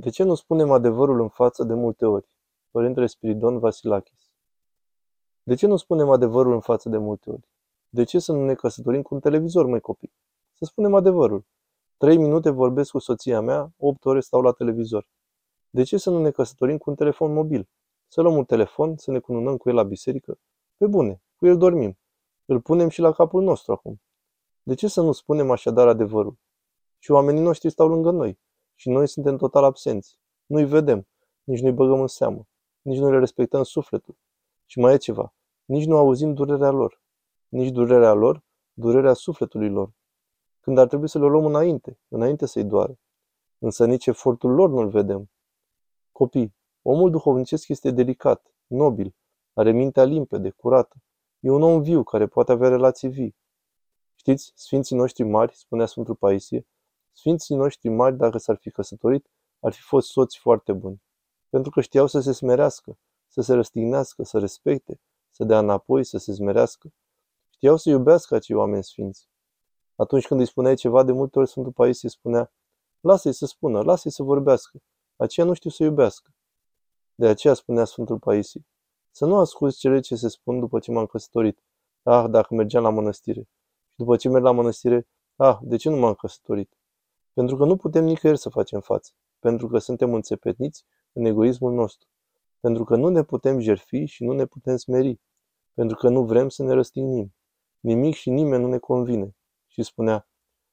De ce nu spunem adevărul în față de multe ori? Părintele Spiridon Vasilakis De ce nu spunem adevărul în față de multe ori? De ce să nu ne căsătorim cu un televizor, mai copii? Să spunem adevărul. Trei minute vorbesc cu soția mea, opt ore stau la televizor. De ce să nu ne căsătorim cu un telefon mobil? Să luăm un telefon, să ne cununăm cu el la biserică? Pe bune, cu el dormim. Îl punem și la capul nostru acum. De ce să nu spunem așadar adevărul? Și oamenii noștri stau lângă noi. Și noi suntem total absenți. Nu-i vedem, nici nu-i băgăm în seamă, nici nu le respectăm sufletul. Și mai e ceva, nici nu auzim durerea lor. Nici durerea lor, durerea sufletului lor. Când ar trebui să le luăm înainte, înainte să-i doară. Însă nici efortul lor nu-l vedem. Copii, omul duhovnicesc este delicat, nobil, are mintea limpede, curată. E un om viu care poate avea relații vii. Știți, sfinții noștri mari, spunea Sfântul Paisie, Sfinții noștri mari, dacă s-ar fi căsătorit, ar fi fost soți foarte buni. Pentru că știau să se smerească, să se răstignească, să respecte, să dea înapoi, să se smerească. Știau să iubească acei oameni sfinți. Atunci când îi spuneai ceva, de multe ori Sfântul Paisie spunea, lasă-i să spună, lasă-i să vorbească. Aceia nu știu să iubească. De aceea spunea Sfântul Paisie, să nu asculți cele ce se spun după ce m-am căsătorit. Ah, dacă mergeam la mănăstire. Și după ce merg la mănăstire, ah, de ce nu m-am căsătorit? Pentru că nu putem nicăieri să facem față. Pentru că suntem înțepetniți în egoismul nostru. Pentru că nu ne putem jerfi și nu ne putem smeri. Pentru că nu vrem să ne răstignim. Nimic și nimeni nu ne convine. Și spunea,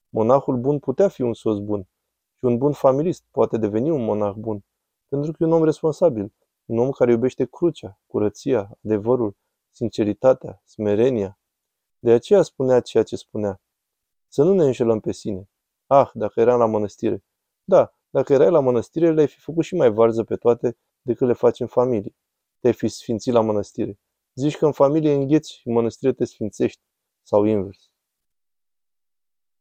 monahul bun putea fi un soț bun. Și un bun familist poate deveni un monah bun. Pentru că e un om responsabil. Un om care iubește crucea, curăția, adevărul, sinceritatea, smerenia. De aceea spunea ceea ce spunea. Să nu ne înșelăm pe sine. Ah, dacă eram la mănăstire. Da, dacă erai la mănăstire, le-ai fi făcut și mai varză pe toate decât le faci în familie. Te-ai fi sfințit la mănăstire. Zici că în familie îngheți și în mănăstire te sfințești. Sau invers.